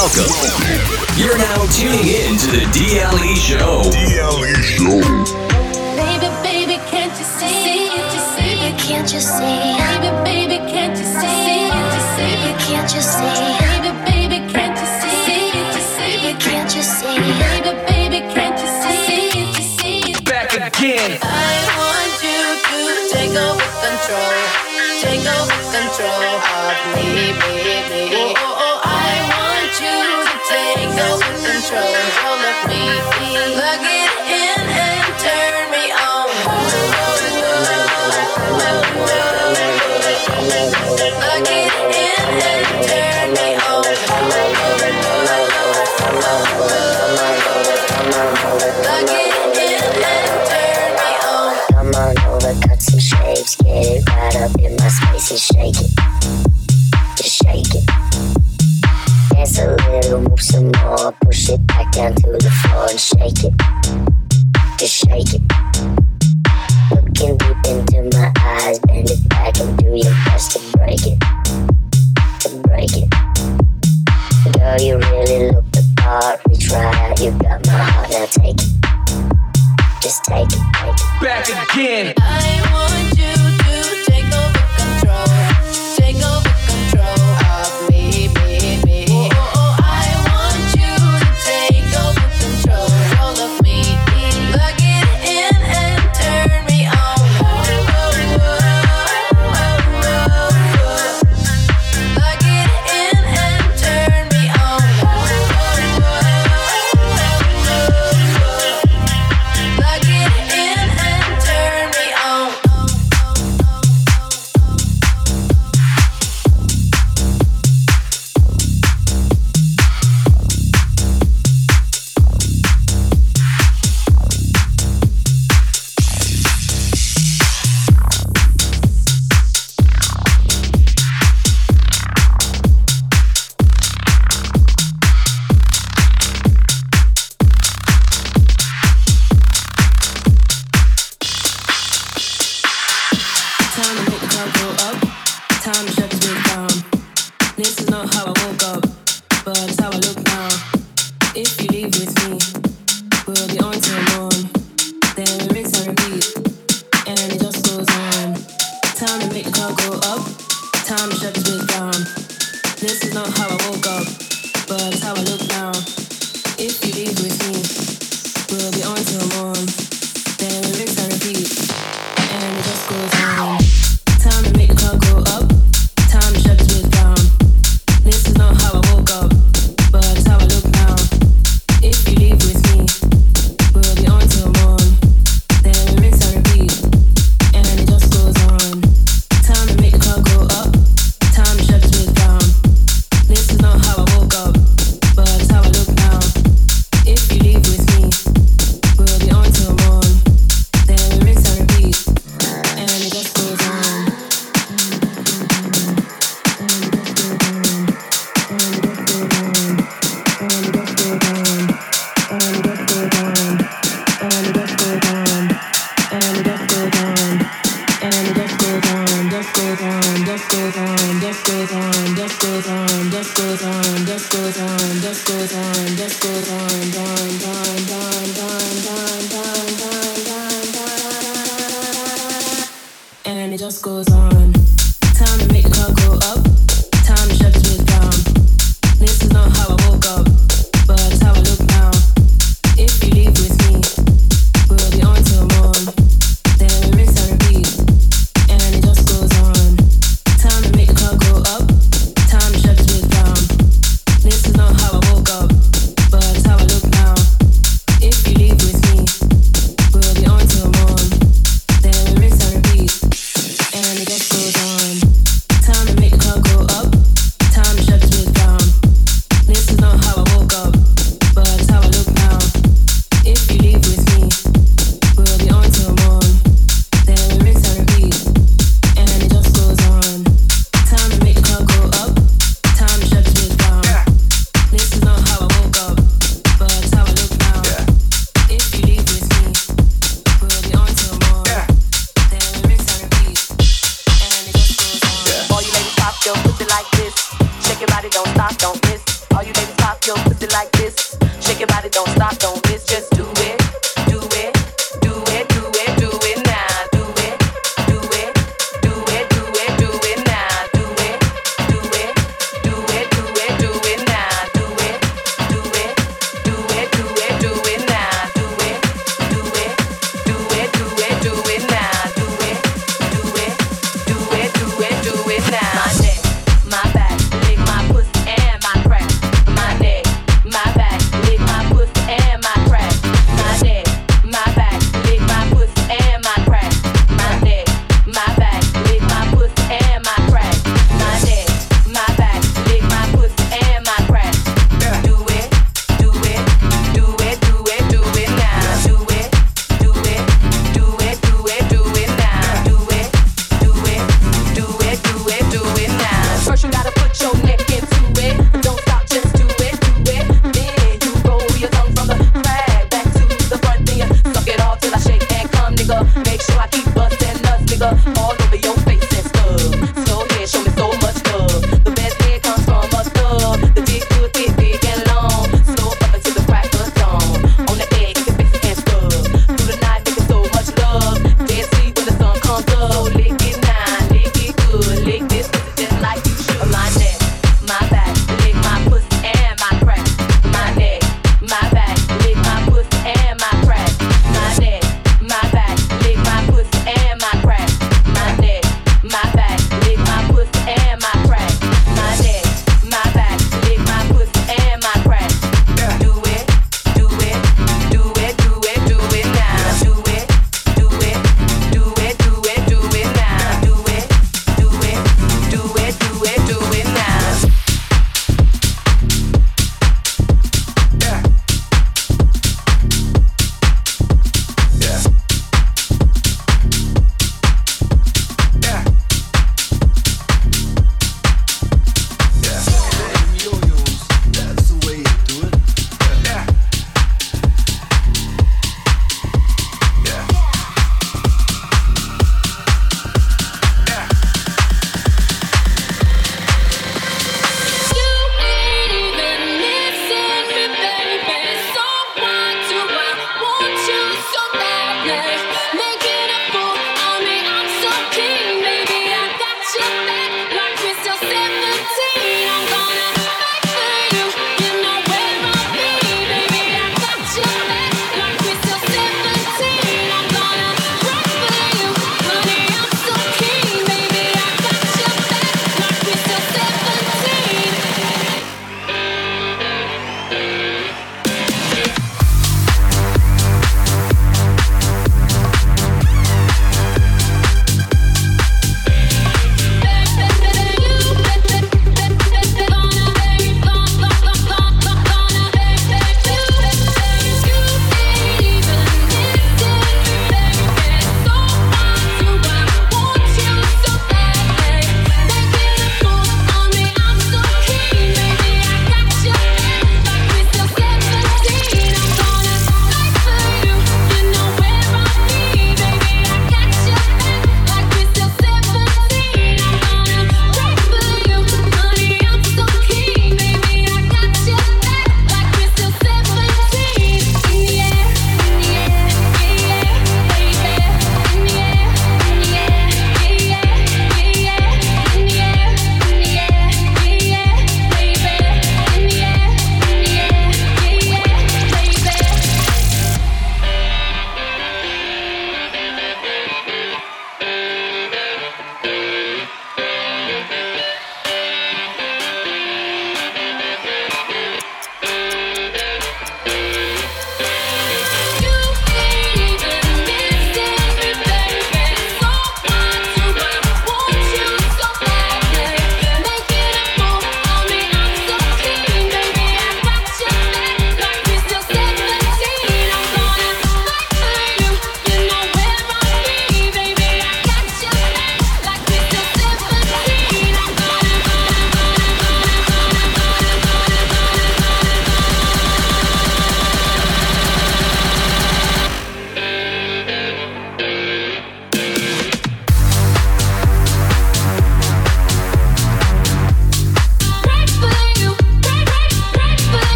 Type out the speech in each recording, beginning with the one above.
Welcome. You're now tuning in to the DLE Show. DLE Show. Baby, baby, can't you see? Baby, can't you see? Baby, baby, can't you see? Baby, can't you see? Baby, baby, can't you see? Baby, can't you see? Baby, baby, can't you see? Back again. I want you to take over control. Take over control of me, baby no control. Hold up me, plug it in and turn me on. It on. Plug it in and turn me on. Come on over, cut some shapes, get it right up in my space and shake it. Just shake it. Dance a little, move some more. Push it back down to the floor and shake it. Just shake it. Looking deep into my eyes, bend it back and do your best to break it. To break it. Girl, you really look the part. Reach right out, you got my heart. Now take it. Just take it, take it. Back again. I'm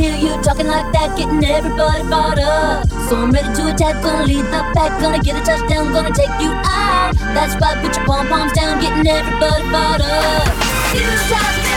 hear you talking like that, getting everybody fired up. So I'm ready to attack, gonna lead the pack, gonna get a touchdown, gonna take you out. That's right, put your pom poms down, getting everybody fired up. You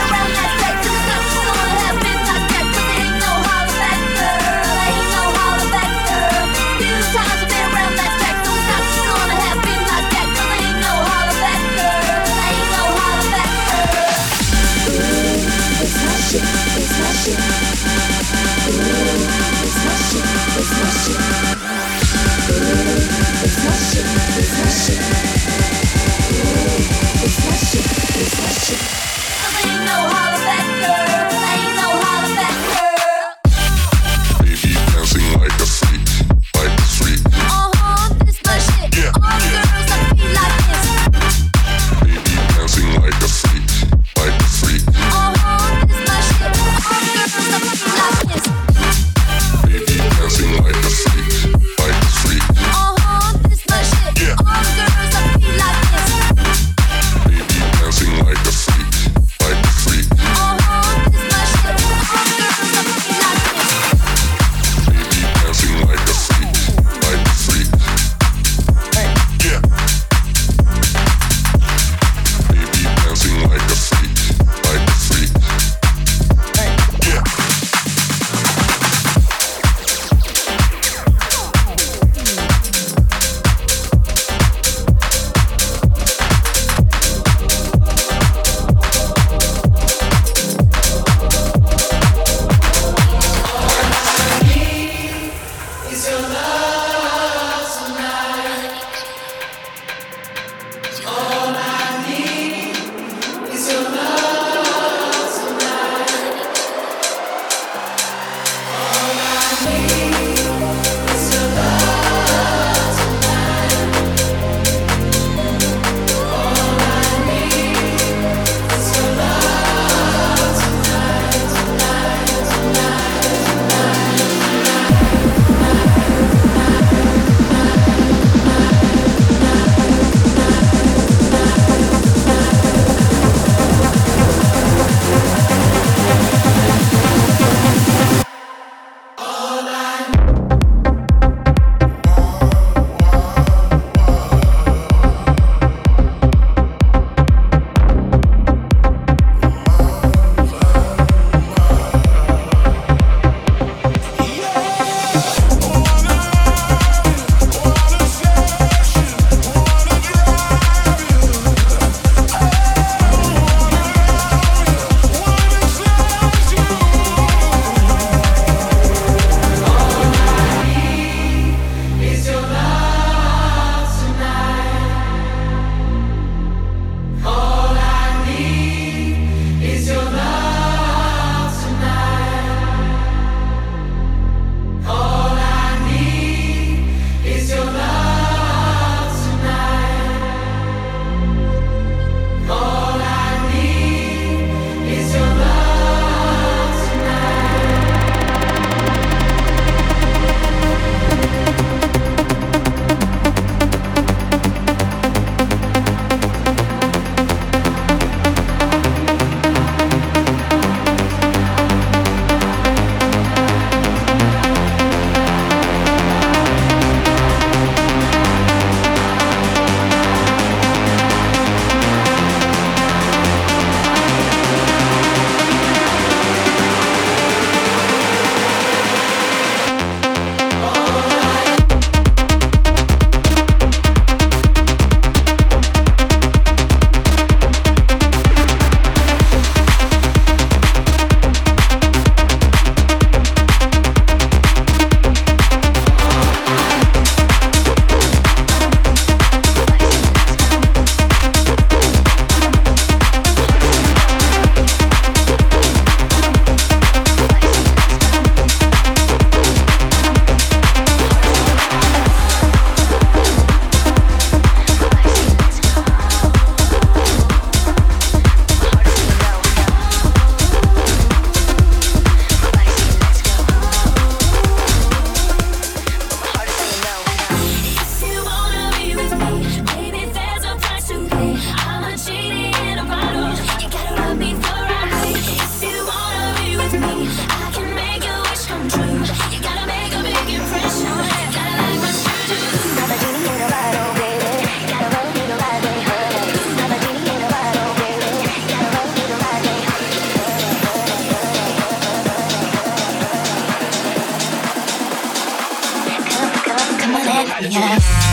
come on, let me out.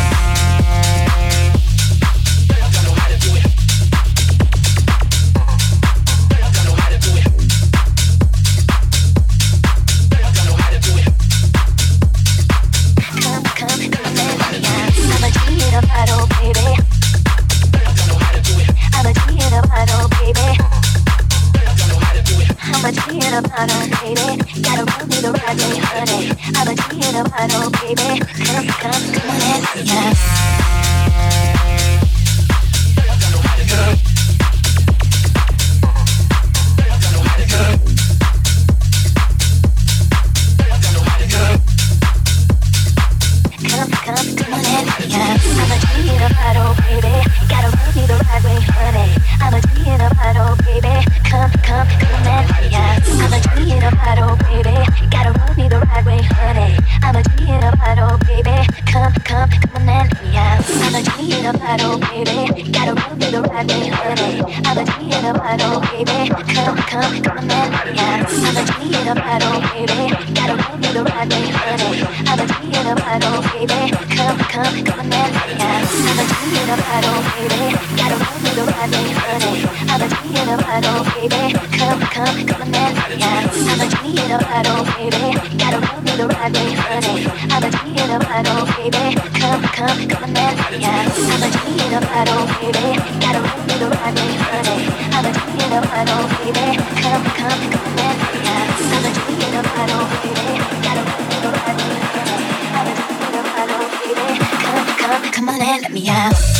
Come on and let me out.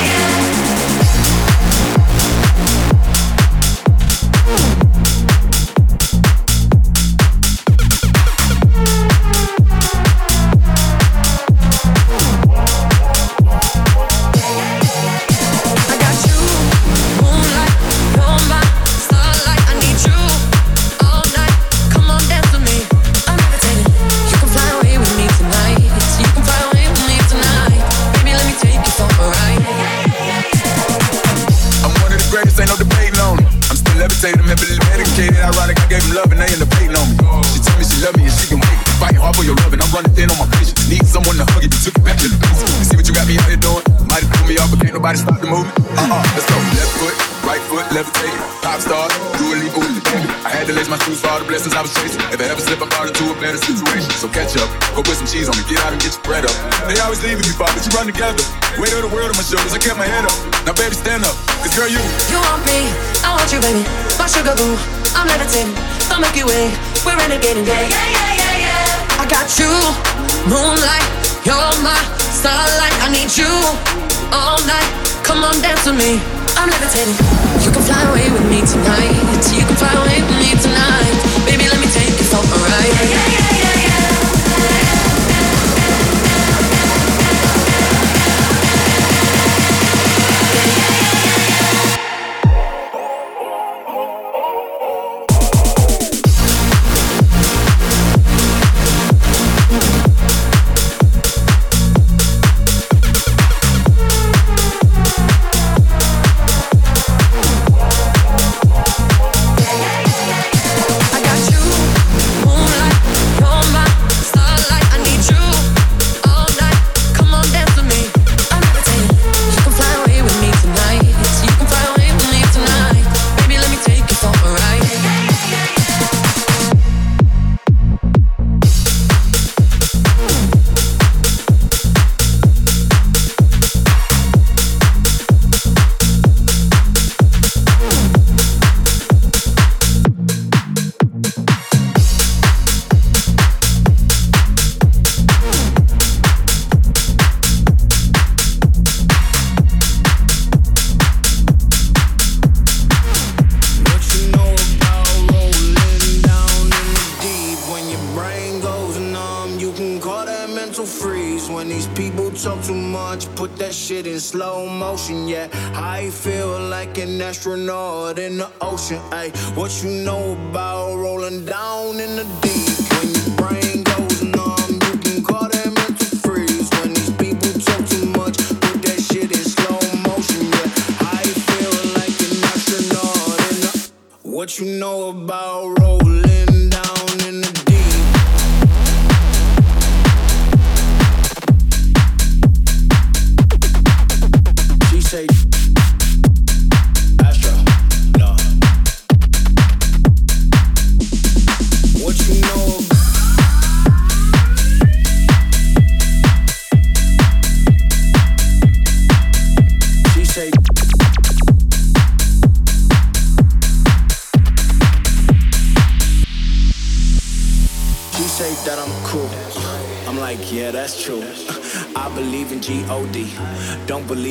My shoes for all the blessings I was chasing. If I ever slip, I fall into a better situation. So catch up, go put some cheese on me, get out and get your bread up. They always leaving me, but you run together. Weight of the world on my shoulders, I kept my head up. Now baby, stand up, cause girl, you. You want me, I want you, baby. My sugar boo, I'm levitating. The Milky Way, we're renegading, yeah, yeah, yeah, yeah, yeah. I got you, moonlight, you're my starlight. I need you all night. Come on, dance with me. I'm levitating. You can fly away with me tonight. You can fly away with me tonight. Baby, let me take you for a ride. Astronaut in the ocean. Ay, what you know about rolling down in the deep? When your brain goes numb, you can call that mental freeze. When these people talk too much, put that shit in slow motion. Yeah, I feel like an astronaut in the. What you know about rolling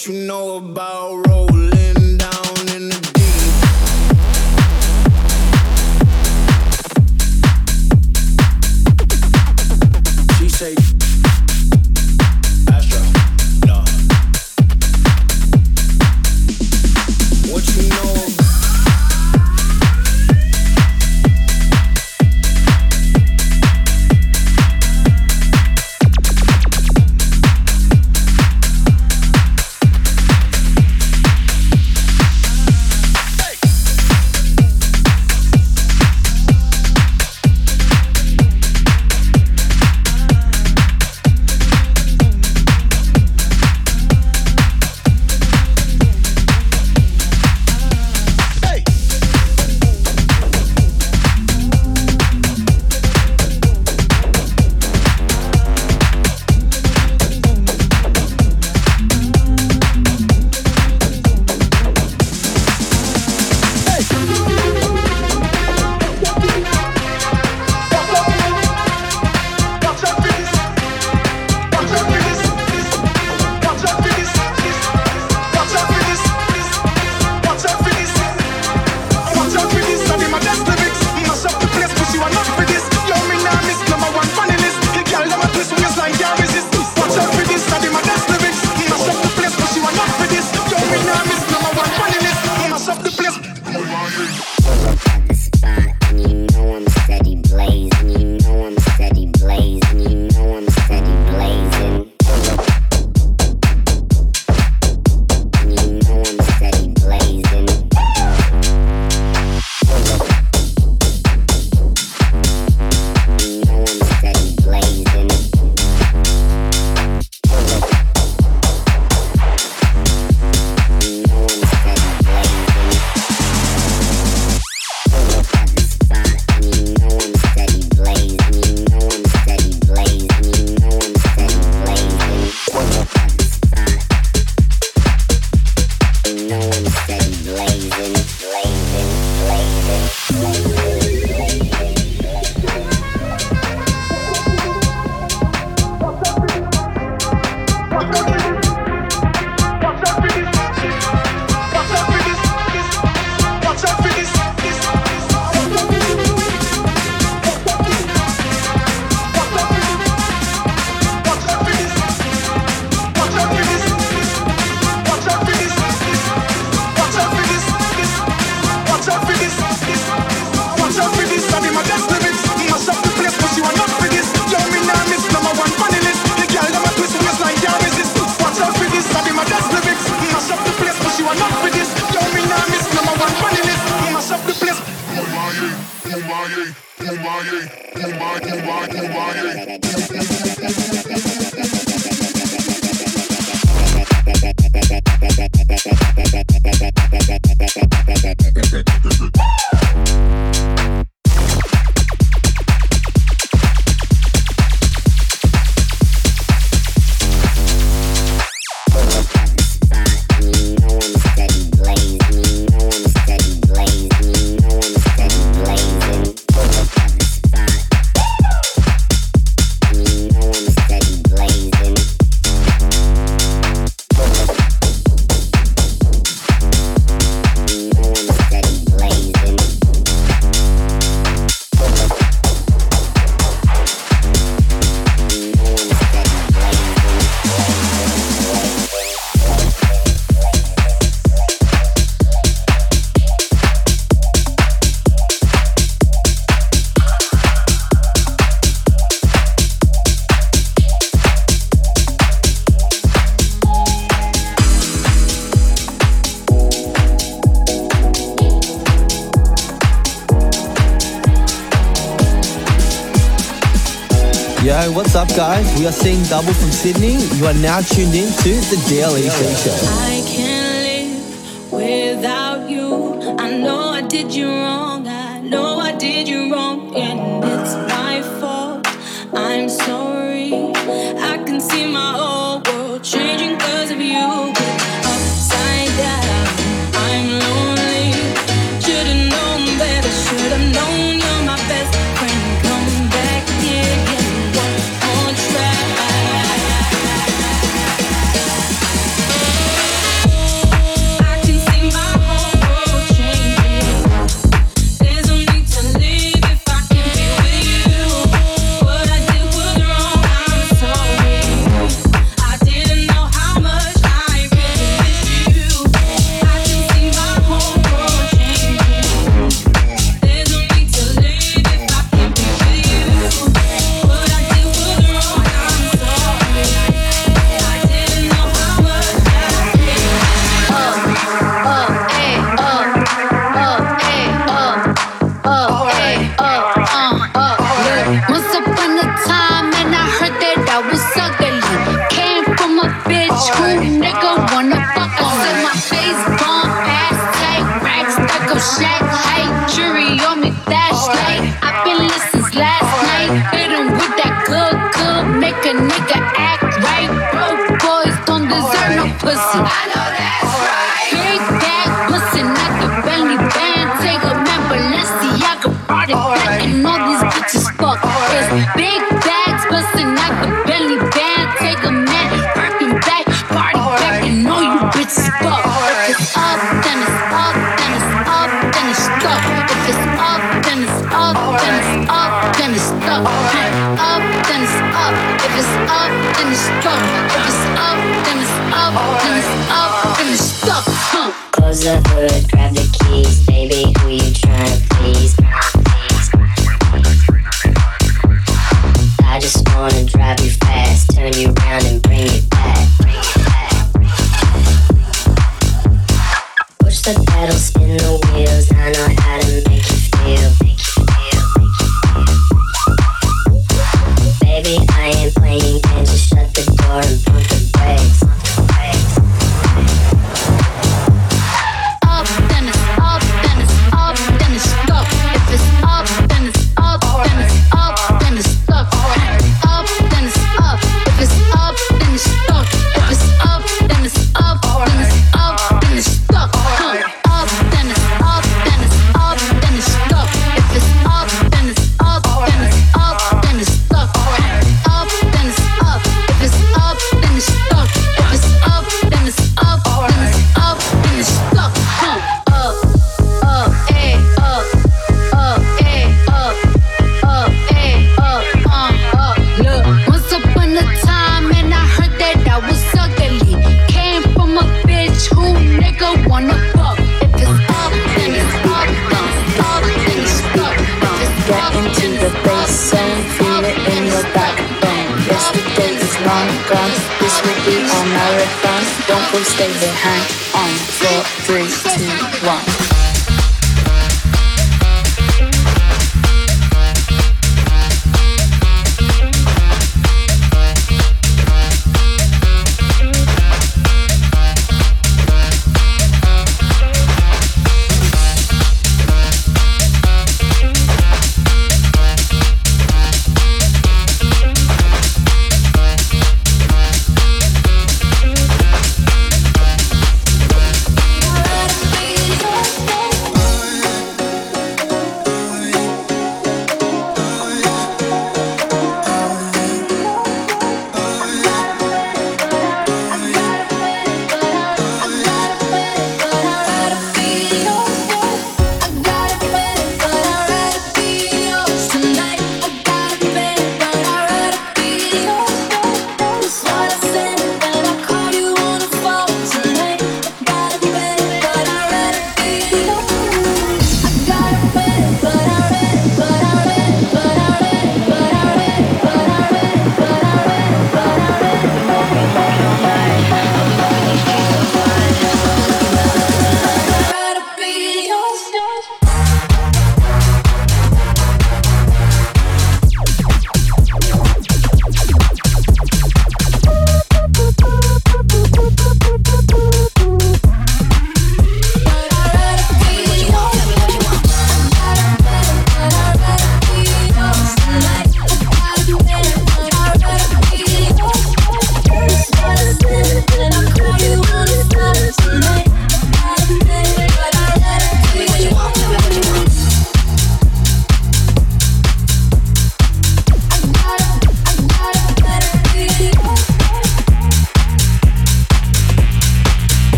What you know about We are seeing double from Sydney. You are now tuned in to The DLE Show.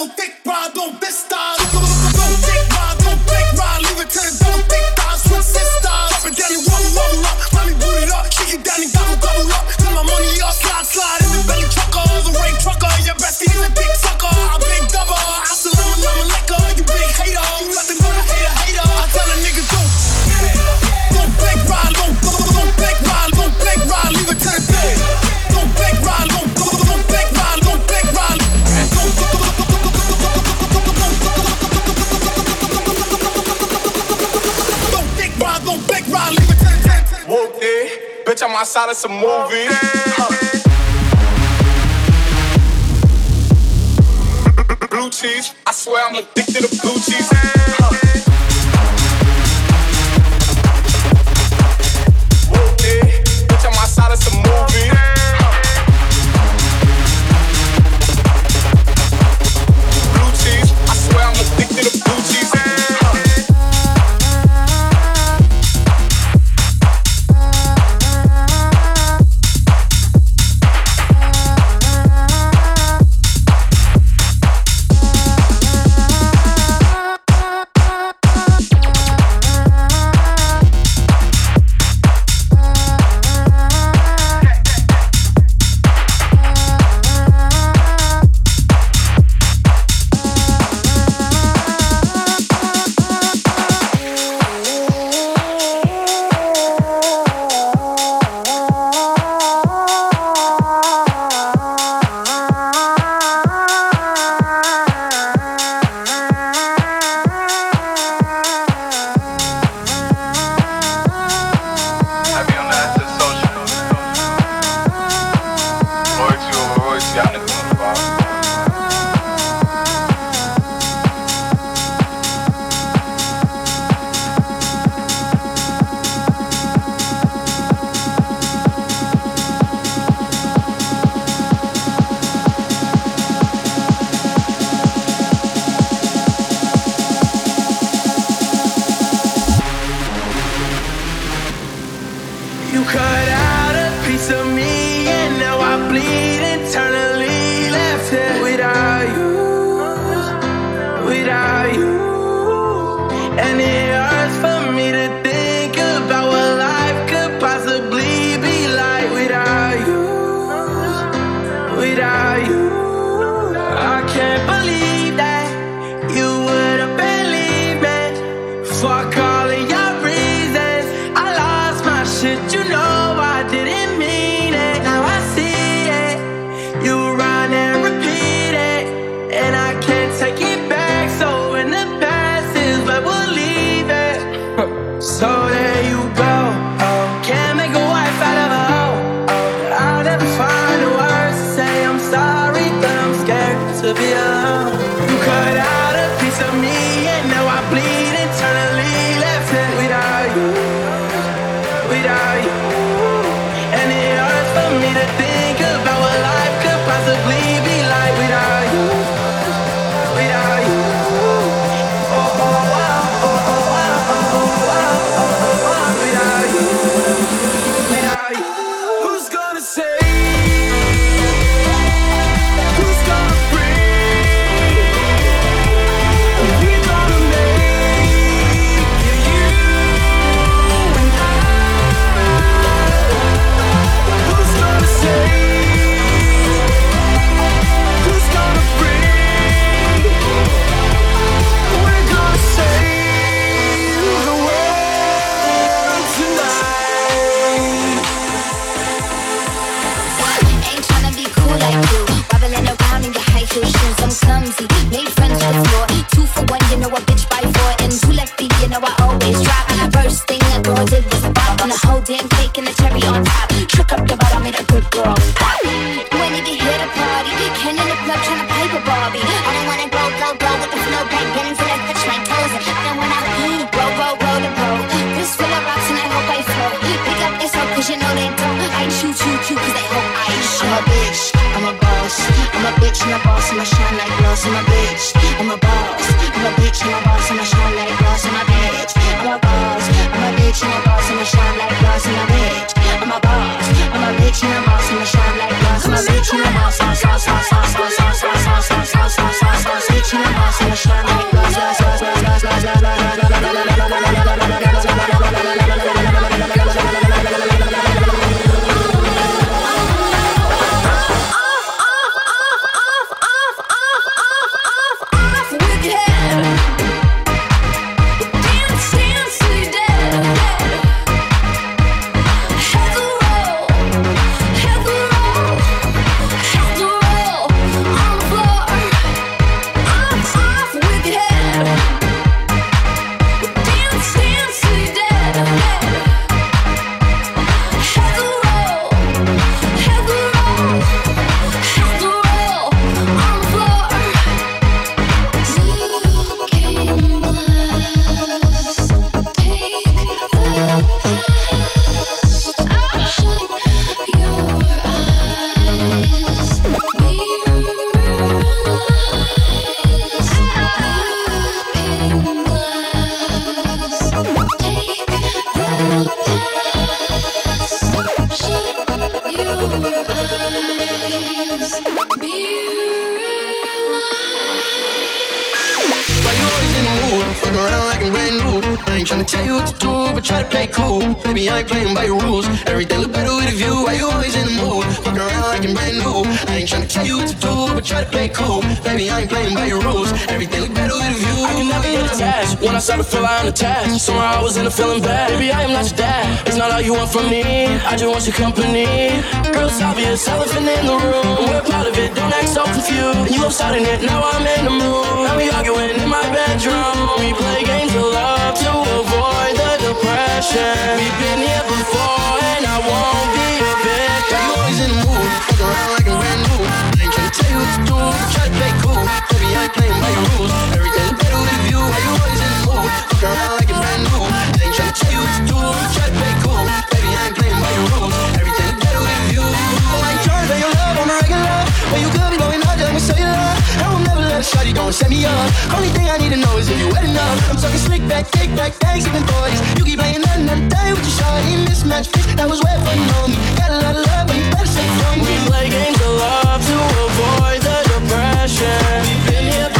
double thick. Of some movie. Blue cheese, I swear I'm addicted from me. I just want your company. Girls, obvious, elephant in the room. We're part of it, don't act so confused. You starting it, now I'm in the mood. Now we arguing in my bedroom. We play games of love to avoid the depression. We've been here before, and I won't be a victim. I'm always in the mood, fuck around like a brand new. I ain't tryna tell you what to do, try to play cool. Baby, I ain't playing by your rules. Everything's better with you. Why you always in the mood, fuck around like a brand new. I ain't tryna tell you what to do. Shawty gon' set me up. Only thing I need to know is if you wet enough. I'm talking slick back, kick back, thanks even boys. You keep playing that another day with your shawty mismatch fix. That was wet when you know me. Got a lot of love, but you better stay from me. We play games of love to avoid the depression. We've been here.